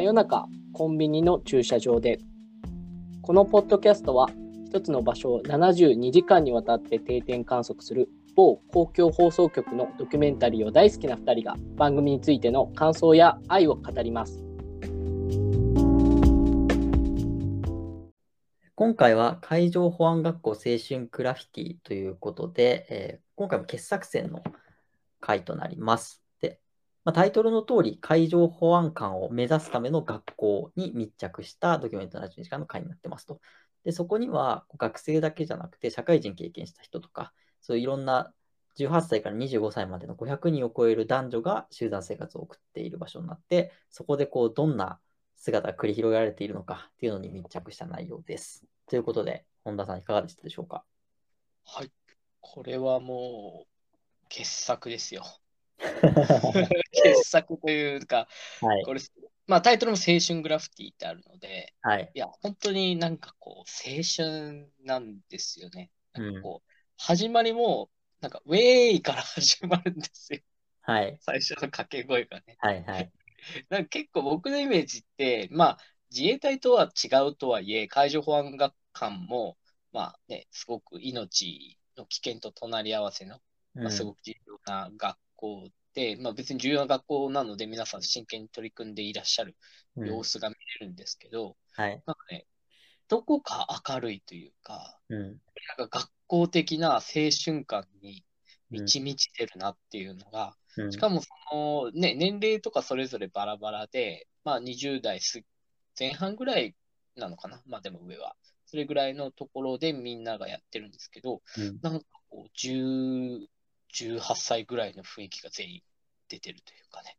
真夜中コンビニの駐車場でこのポッドキャストは一つの場所を72時間にわたって定点観測する某公共放送局のドキュメンタリーを大好きな2人が番組についての感想や愛を語ります今回は海上保安学校青春クラフィティということで、えー今回も傑作選の回となります。まあ、タイトルの通り、海上保安官を目指すための学校に密着したドキュメント72時間の回になってますと。で、そこには学生だけじゃなくて、社会人経験した人とか、そういういろんな18歳から25歳までの500人を超える男女が集団生活を送っている場所になって、そこでこうどんな姿が繰り広げられているのかっていうのに密着した内容です。ということで、本田さんいかがでしたでしょうか？はいこれはもう傑作ですよ 傑作というかい。これまあタイトルも青春グラフィティってあるのではい。いや本当になんかこう青春なんですよねなんかこう、始まりもなんかウェーイから始まるんですよはい。最初の掛け声がねはい。はい。なんか結構僕のイメージって、まあ、自衛隊とは違うとはいえ、海上保安学官も、まあね、すごく命の危険と隣り合わせの、まあ、すごく重要な学校で、まあ別に重要な学校なので皆さん真剣に取り組んでいらっしゃるうん様子が見れるんですけど、はい。なんかね、どこか明るいというか、うん。なんか学校的な青春感に満ち満ちてるなっていうのが、うんしかもその、ね、年齢とかそれぞれバラバラで、まあ20代す前半ぐらいなのかな？まあでも上は。それぐらいのところでみんながやってるんですけど、うんなんかこう、10 18歳ぐらいの雰囲気が全員出てるというかね。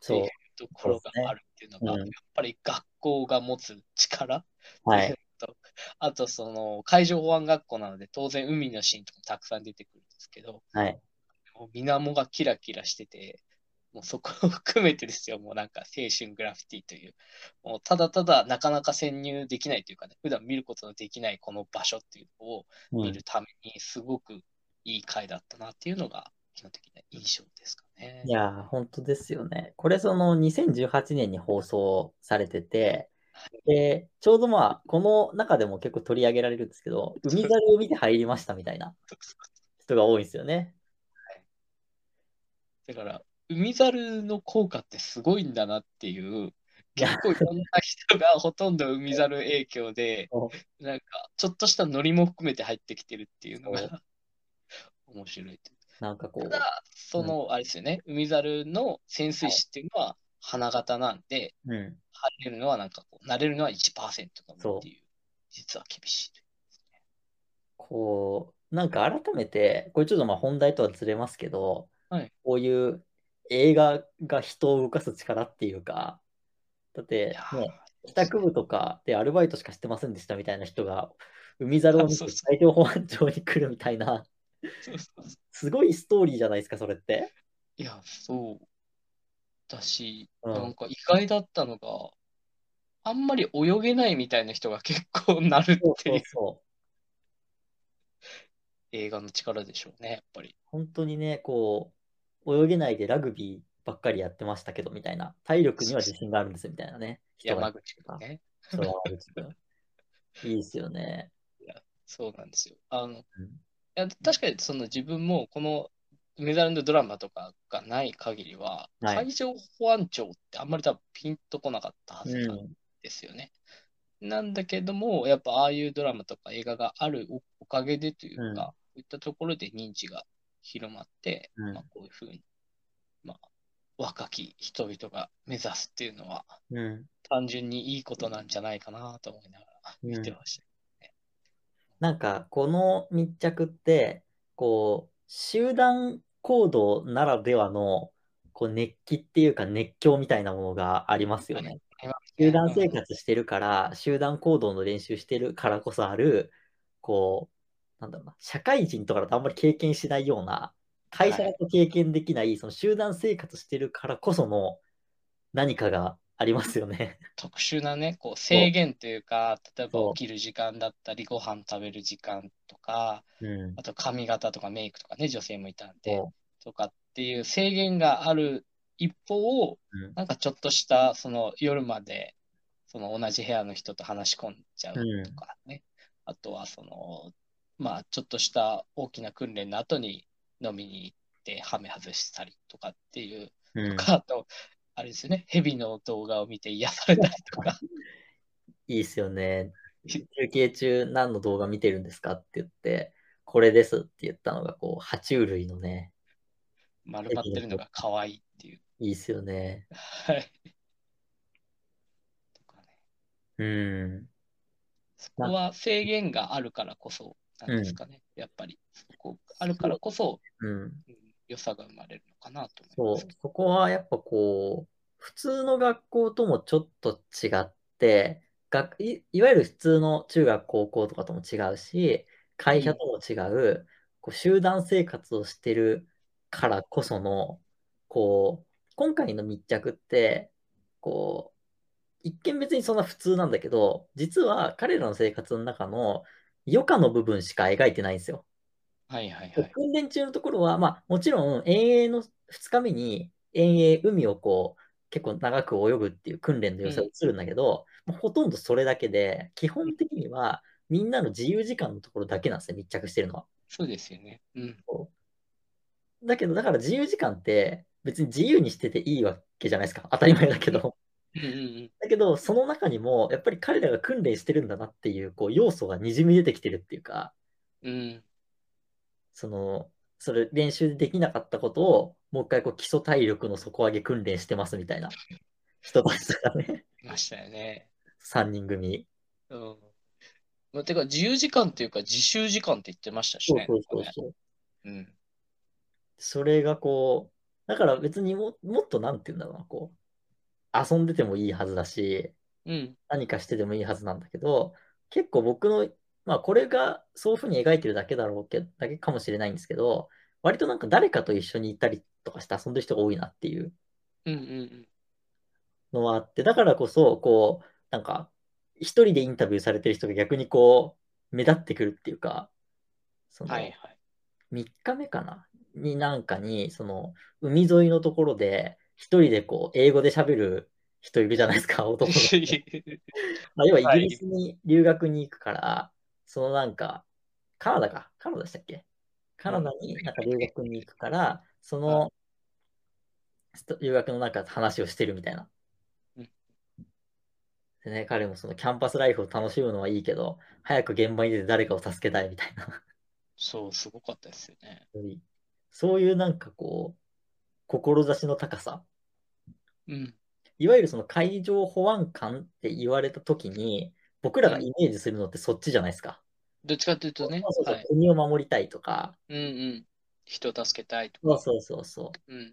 そうい。うところがあるっていうのが、うんやっぱり学校が持つ力はい。とあと、その、海上保安学校なので、当然海のシーンとかもたくさん出てくるんですけど、はい。もう水面がキラキラしてて、もうそこを含めてですよ、もうなんか青春グラフィティという、もうただただなかなか潜入できないというかね、普段見ることのできないこの場所っていうのをうん見るために、すごくいい回だったなっていうのが、基本的な印象ですかね。いやー、本当ですよね。これ、その2018年に放送されてて、で、ちょうどまあ、この中でも結構取り上げられるんですけど、海猿を見て入りましたみたいな人が多いんですよね。だから、海猿の効果ってすごいんだなっていう、結構いろんな人がほとんど海猿影響で、なんか、ちょっとしたノリも含めて入ってきてるっていうのが面白い。なんかこう、ただ、その、あれですよね、海猿の潜水士っていうのは花形なんで、うん。入れるのはなんかこう、慣れるのは1%だもんっていう、実は厳しいという。こう、なんか改めて、これちょっとまあ本題とはずれますけど、はいこういう映画が人を動かす力っていうか、だっいてやーね、帰宅部とかでアルバイトしかしてませんでしたみたいな人が、海猿を見て海上保安庁に来るみたいな、すごいストーリーじゃないですか、それって。いや、そうだし、うんなんか意外だったのが、あんまり泳げないみたいな人が結構なるっていうそうそう。映画の力でしょうね、やっぱり。本当にね、こう、泳げないでラグビーばっかりやってましたけど、みたいな。体力には自信があるんですよ、みたいなね。山口君ね。そう山口君いいですよね。そうなんですよ。あの、いうんや確かにその自分もこのメダルのドラマとかがない限りは、はい海上保安庁ってあんまり多分ピンとこなかったはずなんうん。ですよね。なんだけども、やっぱああいうドラマとか映画があるおおかげでというか、うんこういったところで認知が広まって、うんまあ、こういうふうに、まあ、若き人々が目指すっていうのは、うん。単純にいいことなんじゃないかなと思いながら見てました。なんか、この密着って、こう、集団行動ならではの、こう、熱気っていうか熱狂みたいなものがありますよね。集団生活してるから、集団行動の練習してるからこそある、こう、なんだろうな、社会人とかだとあんまり経験しないような、会社だと経験できない、その集団生活してるからこその何かがありますよね。特殊なね、こう制限というか、例えば起きる時間だったり、ご飯食べる時間とか、うんあ。と髪型とかメイクとかね、女性もいたんで、そとかっていう制限がある一方、うんなんかちょっとした、その夜まで、その同じ部屋の人と話し込んじゃうとかね。あとは、その、まあ、ちょっとした大きな訓練の後に飲みに行って、ハメ外したりとかっていう、うんとか、あと、あれですよね、蛇の動画を見て癒されたりとか、いいっすよね。休憩中何の動画見てるんですかって言って、これですって言ったのが、こう、爬虫類のね、丸まってるのが可愛いっていう。いいっすよね。はい。とかね。うん。そこは制限があるからこそなんですかね。やっぱり、そこあるからこそ、うん。良さが生まれるのかなとそう思います。、そこはやっぱこう、普通の学校ともちょっと違って、学いいわゆる普通の中学、高校とかとも違うし、会社とも違う、こう集団生活をしてるからこその、こう、今回の密着って、こう、一見別にそんな普通なんだけど、実は彼らの生活の中の余暇の部分しか描いてないんですよ。はいはいはい。訓練中のところは、まあ、もちろん遠泳の2日目に遠泳、海をこう結構長く泳ぐっていう訓練の様子が映るんだけど、もうほとんどそれだけで、基本的にはみんなの自由時間のところだけなんですね、密着してるのは。そうですよね。うん。だけど、だから自由時間って別に自由にしてていいわけじゃないですか。当たり前だけど。だけど、その中にもやっぱり彼らが訓練してるんだなっていうこう要素がにじみ出てきてるっていうか、うん。その、それ練習でできなかったことを、もう一回こう基礎体力の底上げ訓練してますみたいな人たちがね、いましたよね。3人組。うん。まあ、てか、自由時間っていうか、自習時間って言ってましたしね。そうそうそうそう。うん。それがこう、だから別にももっとなんて言うんだろうな、こう、遊んでてもいいはずだし、うん。何かしてでもいいはずなんだけど、結構僕の、まあこれがそういうふうに描いてるだけだろうけど、だけかもしれないんですけど、割となんか誰かと一緒に行ったりとかして遊んでる人が多いなっていう。のはあって、だからこそ、こう、なんか、一人でインタビューされてる人が逆にこう、目立ってくるっていうか、その、はいはい。3日目かな？になんかに、その、海沿いのところで、一人でこう、英語で喋る人いるじゃないですか、男の子。まあ、要はイギリスに留学に行くから、そのなんか、カナダか、カナダでしたっけ？カナダになんか留学に行くから、その、留学のなんか話をしてるみたいなうん。でね、彼もそのキャンパスライフを楽しむのはいいけど、早く現場に出て誰かを助けたいみたいな。そう、すごかったですよね。そういうなんかこう、志の高さ。うん。いわゆるその海上保安官って言われたときに、僕らがイメージするのってそっちじゃないですか。どっちかというとねそうそう。国を守りたいとか、うんうん。人を助けたいとか。そうそうそうそう。うん。っ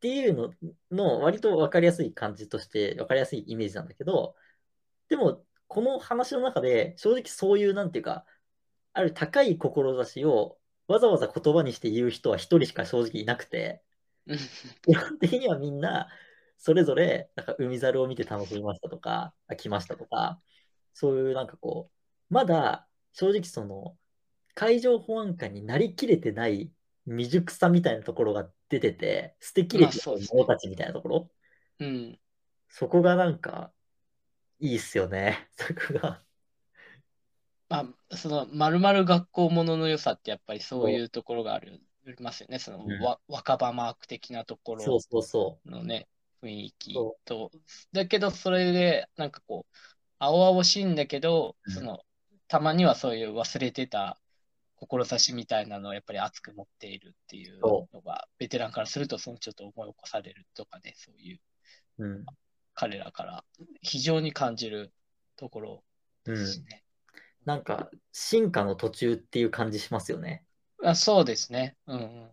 ていうのの割と分かりやすい感じとして分かりやすいイメージなんだけど、でもこの話の中で正直そういうなんていうか、ある高い志をわざわざ言葉にして言う人は一人しか正直いなくて、うん基本的にはみんなそれぞれなんか海猿を見て楽しみましたとか、あ来ましたとか、そういうなんかこう、まだ正直その海上保安官になりきれてない未熟さみたいなところが出てて、捨てきれてないまあそうですね者たちみたいなところ、うん。そこがなんかいいっすよね。そこが。まあ、その、まるまる学校ものの良さってやっぱりそういうところがある、ありますよね。その、うんわ若葉マーク的なところそうそうそのね、雰囲気そと、だけどそれで、なんかこう、青々しいんだけど、うんその、たまにはそういう忘れてた志みたいなのをやっぱり熱く持っているっていうそのが、ベテランからすると、そのちょっと思い起こされるとかね、そういうう。うん。彼らから非常に感じるところうん。ですね。なんか進化の途中っていう感じしますよね。あ、そうですね。うんうん。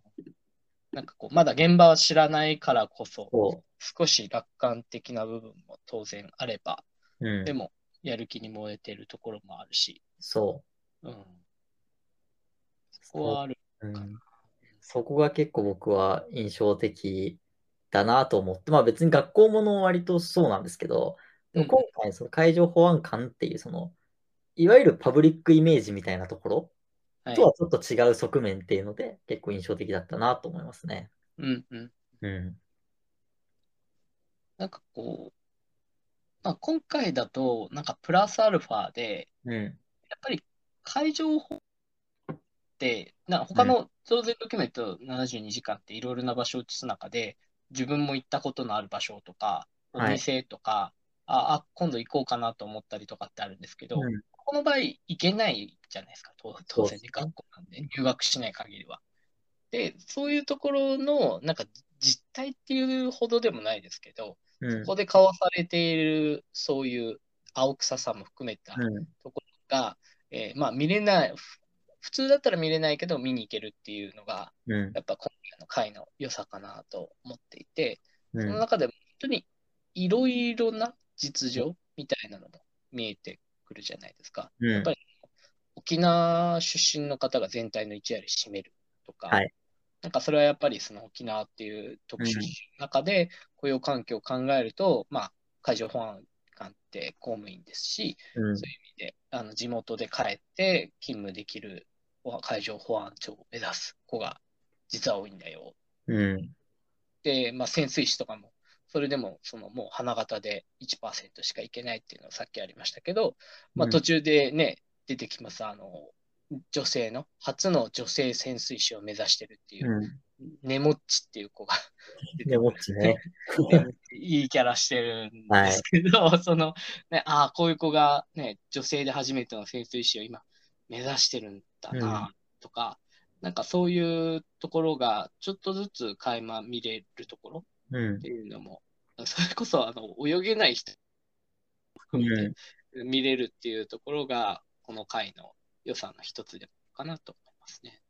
なんかこう、まだ現場は知らないからこそ、そ少し楽観的な部分も当然あれば、う。うんで。も、やる気に燃えてるところもあるし、そうん。う。そこはある。そこが結構僕は印象的だなと思って、まあ別に学校ものは割とそうなんですけど、でも今回その海上保安官っていうその、いわゆるパブリックイメージみたいなところはいと。はちょっと違う側面っていうので結構印象的だったなと思いますね。うんうん。うん。なんかこう、まあ、今回だと、なんかプラスアルファで、うん。やっぱり海上保って、な他の当然ドキュメント72時間っていろいろな場所を映す中で、自分も行ったことのある場所とか、おはい店とか、あ、あ、今度行こうかなと思ったりとかってあるんですけど、うんこの場合行けないじゃないですか、当当然ね、そうですね学校なんで、入学しない限りは。で、そういうところの、なんか実態っていうほどでもないですけど、うん。ここで交わされている、そういう青臭さも含めたうんところが、えーまあ見れない、ふ普通だったら見れないけど見に行けるっていうのが、うん。やっぱ今回の回の良さかなと思っていて、うん。その中でも本当にいろいろな実情みたいなのも見えてくるじゃないですか。うん。やっぱり沖縄出身の方が全体の1割占めるとか、はいなんかそれはやっぱりその沖縄っていう特殊の中で雇用環境を考えると、まあ海上保安官って公務員ですし、うん。そういう意味であの地元で帰って勤務できる海上保安庁を目指す子が実は多いんだよ。うん。で、まあ、潜水士とかも、それでも、そのもう花形で1%しかいけないっていうのはさっきありましたけど、まあ、うん。途中でね、出てきます、あの、女性の、初の女性潜水士を目指してるっていう、うん。ネモッチっていう子が 出てでもっちね。いいキャラしてるんですけど、その、ね、ああ、こういう子がね、女性で初めての潜水士を今目指してるんだな、とか、なんかそういうところがちょっとずつ垣間見れるところうん。っていうのも、それこそあの泳げない人含めて見れるっていうところが、この回の良さの一つでもかなと思いますね。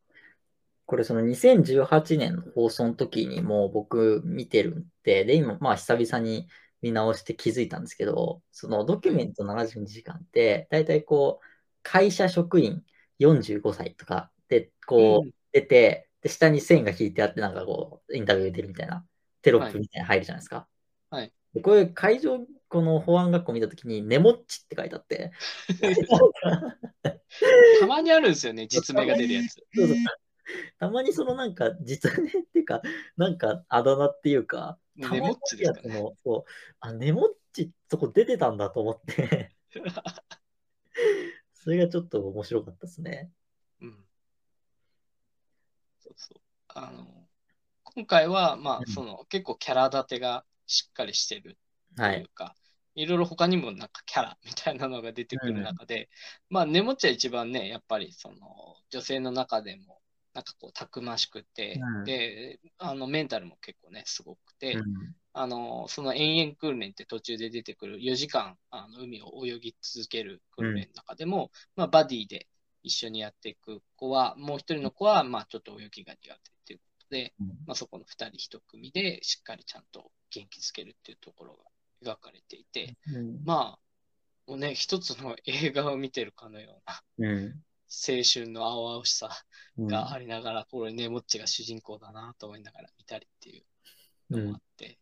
これその2018年の放送の時にも僕見てるんで、で、今まあ久々に見直して気づいたんですけど、そのドキュメント72時間って、だいたいこう、会社職員45歳とかで、こう、出て、で、下に線が引いてあって、なんかこう、インタビュー出るみたいな、テロップみたいなの入るじゃないですか。はい。で、これ会場、この保安学校見たときに、ネモッチって書いてあって、たまにあるんですよね、実名が出るやつ。そうそうたまにそのなんか、実名っていうか、なんかあだ名っていうか、ネモッチですかねやつのそう、あ、ネモッチそこ出てたんだと思って、それがちょっと面白かったですね。うん。そうそう。あの、今回は、まあう、んその、結構キャラ立てがしっかりしてるとはい。いうか、いろいろ他にもなんかキャラみたいなのが出てくる中で、まあ、ネモッチは一番ね、やっぱりその、女性の中でも、なんかこう、たくましくて、うん。で、あの、メンタルも結構ね、すごくて、うん。あの、その延々訓練って途中で出てくる4時間、あの海を泳ぎ続ける訓練の中でも、まあ、バディで一緒にやっていく子は、もう一人の子は、まあ、ちょっと泳ぎが苦手っていうことで、まあ、そこの2人1組でしっかりちゃんと元気づけるっていうところが描かれていて、うんまあ、もうね、一つの映画を見てるかのようなうん青春の青々しさうんがありながら、これね、モッチが主人公だなと思いながら見たりっていうのもあって、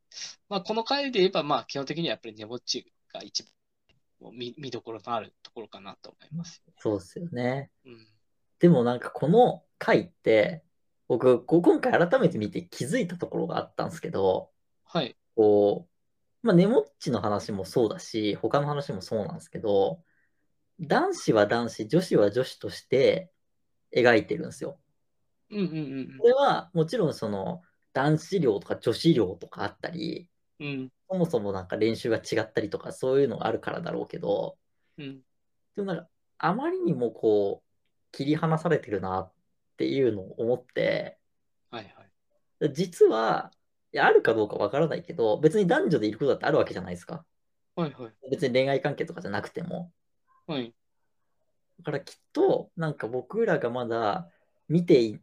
まあ、この回で言えば、まあ、基本的にはやっぱりネモッチが一番見見どころのあるところかなと思います。そうですよね。うん。でもなんかこの回って、僕、今回改めて見て気づいたところがあったんですけど、はい。こう、まあ、ネモッチの話もそうだし、他の話もそうなんですけど、男子は男子、女子は女子として描いてるんですよ。うんうんうんこれはもちろんその男子寮とか女子寮とかあったり、うん。うん。そもそもなんか練習が違ったりとかそういうのがあるからだろうけど、うん。でもなんかあまりにもこう切り離されてるなっていうのを思って、はいはい。実は、いやあるかどうかわからないけど、別に男女でいることだってあるわけじゃないですか。はいはい。別に恋愛関係とかじゃなくても。はい。だからきっと、なんか僕らがまだ見てい、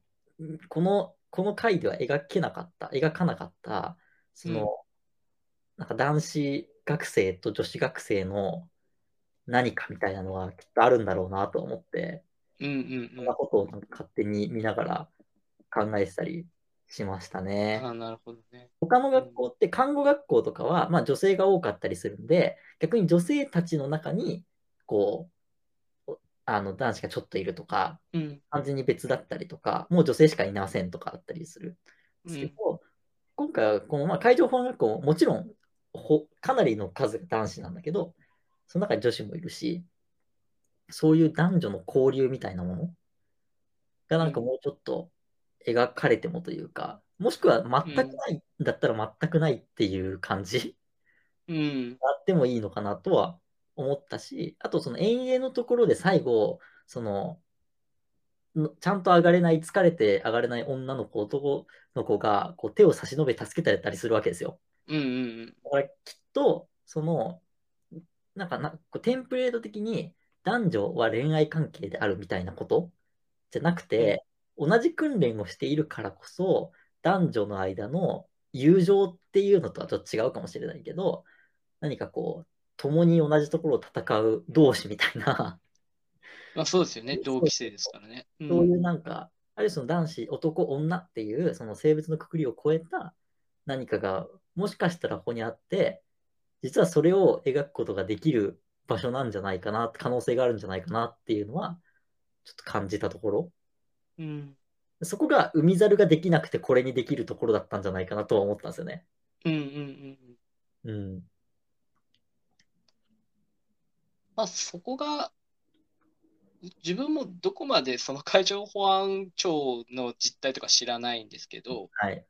この、この回では描けなかった、描かなかった、その、うんなんか男子学生と女子学生の何かみたいなのはきっとあるんだろうなと思って、うんうんうんそんな。ことをなんか勝手に見ながら考えてたりしましたね。ああ、なるほどね。他の学校って看護学校とかは、まあ、女性が多かったりするんで、逆に女性たちの中に、こう、おあの男子がちょっといるとか、うん。完全に別だったりとか、もう女性しかいませんとかだったりするんですけど、今回はこの、まあ、海上保安学校ももちろんほかなりの数が男子なんだけど、その中に女子もいるし、そういう男女の交流みたいなものがなんかもうちょっと描かれてもというか、もしくは全くないんだったら全くないっていう感じうん。があってもいいのかなとは思ったし、あとその遠泳のところで最後、その、のちゃんと上がれない、疲れて上がれない女の子、男の子がこう手を差し伸べ助けてたりするわけですよ。うんうんだからきっと、その、なんかな、こうテンプレート的に男女は恋愛関係であるみたいなことじゃなくて、同じ訓練をしているからこそ、男女の間の友情っていうのとはちょっと違うかもしれないけど、何かこう、共に同じところを戦う同士みたいな、まあそうですよね。同期生ですからね。うんそういうなんか、ある種その男子、男、女っていう、その性別のくくりを超えた何かが、もしかしたらここにあって、実はそれを描くことができる場所なんじゃないかな、可能性があるんじゃないかなっていうのは、ちょっと感じたところ。うん。そこが海猿ができなくてこれにできるところだったんじゃないかなとは思ったんですよね。うんうんうんうん。うん。まあそこが、自分もどこまでその海上保安庁の実態とか知らないんですけど、はい。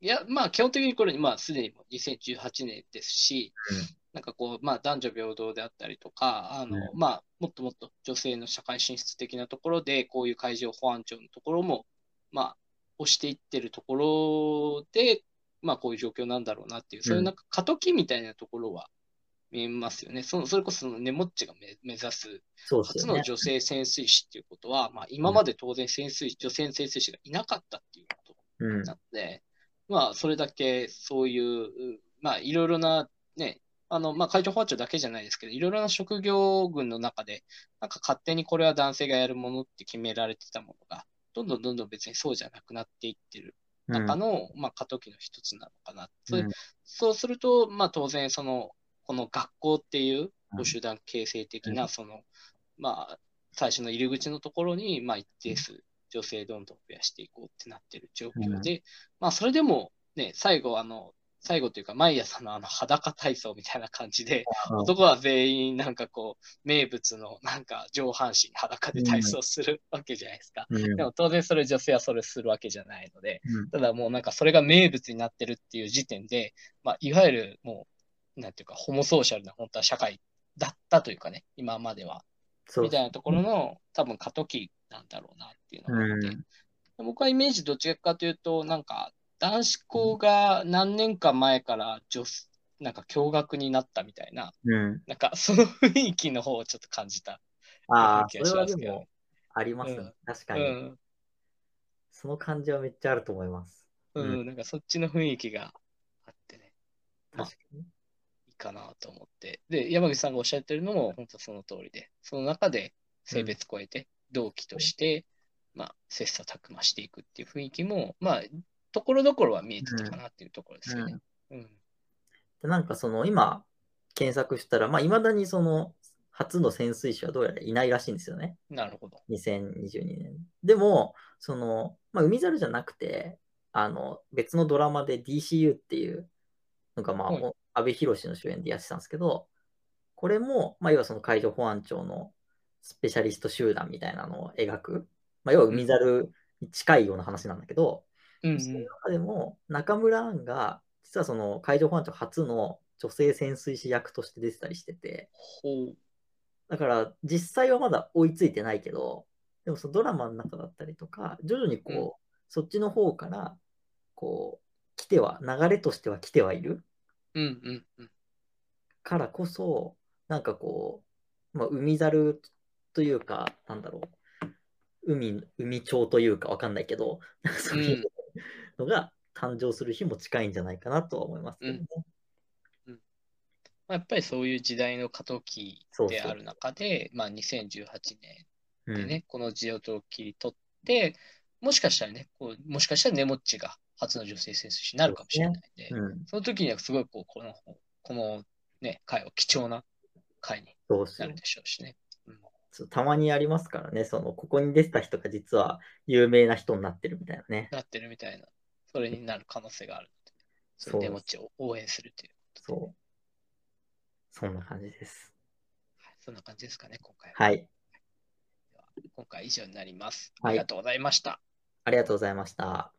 いや、まあ基本的にこれ、まあすでにもう2018年ですし、なんかこう、まあ男女平等であったりとか、あの、うまあもっともっと女性の社会進出的なところで、こういう海上保安庁のところも、まあ押していってるところで、まあこういう状況なんだろうなっていう、そういうなんか過渡期みたいなところは見えますよね。そのそれこそそのネモッチが目目指す。初の女性潜水士っていうことは、まあ今まで当然潜水、女性潜水士がいなかったっていうことうん。なので、まあ、それだけそういう、まあ、いろいろな、ね、あの、まあ、海上保安庁だけじゃないですけど、いろいろな職業群の中で、なんか勝手にこれは男性がやるものって決められてたものが、どんどんどんどん別にそうじゃなくなっていってる中の、まあ、過渡期の一つなのかな。それうん。そうすると、まあ、当然、その、この学校っていううん。集団形成的うな、その、まあ、最初の入り口のところに、まあ、一定数女性どんどん増やしていこうってなってる状況で、まあ、それでも、ね、最後、あの、最後というか、毎朝のあの裸体操みたいな感じで、うん。男は全員なんかこう、名物のなんか上半身裸で体操するわけじゃないですか。うん。でも当然それ女性はそれするわけじゃないので、うん。ただもうなんかそれが名物になってるっていう時点で、まあ、いわゆるもう、なんていうか、ホモソーシャルな本当は社会だったというかね、今までは。みたいなところの多分過渡期なんだろうなっていうのがあって、僕はイメージどっちかというと、なんか男子校が何年か前から女子、なんか共学になったみたいな、うん。なんかその雰囲気の方をちょっと感じた。ああ、気がしそれはますけどありますね。うん確かに、うん。その感じはめっちゃあると思います。うん、なんかそっちの雰囲気があってね、まあ確かに。いいかなと思って。で、山口さんがおっしゃってるのも本当その通りで、その中で性別超えて、同期として、まあ、切磋琢磨していくっていう雰囲気も、まあ、ところどころは見えてたかなっていうところですよね。うん。でなんかその今検索したら、まあ、未だにその初の潜水士はどうやらいないらしいんですよね。なるほど。2022年。でも、その、まあ、海猿じゃなくて、あの、別のドラマで DCU っていうのが、まあ、はいお阿部寛の主演でやってたんですけど、これも、まあ、要はその海上保安庁のスペシャリスト集団みたいなのを描く、まあ、要は海猿に近いような話なんだけど、うん、うん。その中でも中村アンが、実はその海上保安庁初の女性潜水士役として出てたりしてて。だから実際はまだ追いついてないけど、でもそのドラマの中だったりとか、徐々にこう、うん。そっちの方から、こう、来ては、流れとしては来てはいる。うん、うん、うん。からこそ、なんかこう、まあ、海猿というか、なんだろう、海、海鳥というかわかんないけど、そういうのが誕生する日も近いんじゃないかなとは思いますけどね。まあ、やっぱりそういう時代の過渡期そうそう。である中で、まあ、2018年うんでね、この時代を切り取って、もしかしたらね、こうもしかしたらネモッチが初の女性潜水士になるかもしれないんで、うん、その時にはすごいこうこの、このね、回は貴重な回にそうそう。なるでしょうしね。うん。そうたまにありますからね、その、ここに出てた人が実は有名な人になってるみたいなね。なってるみたいな、それになる可能性があるので、それネモッチを応援するというそう。そんな感じです。はいそんな感じですかね、今回は。はい。今回以上になります。はいありがとうございました。ありがとうございました。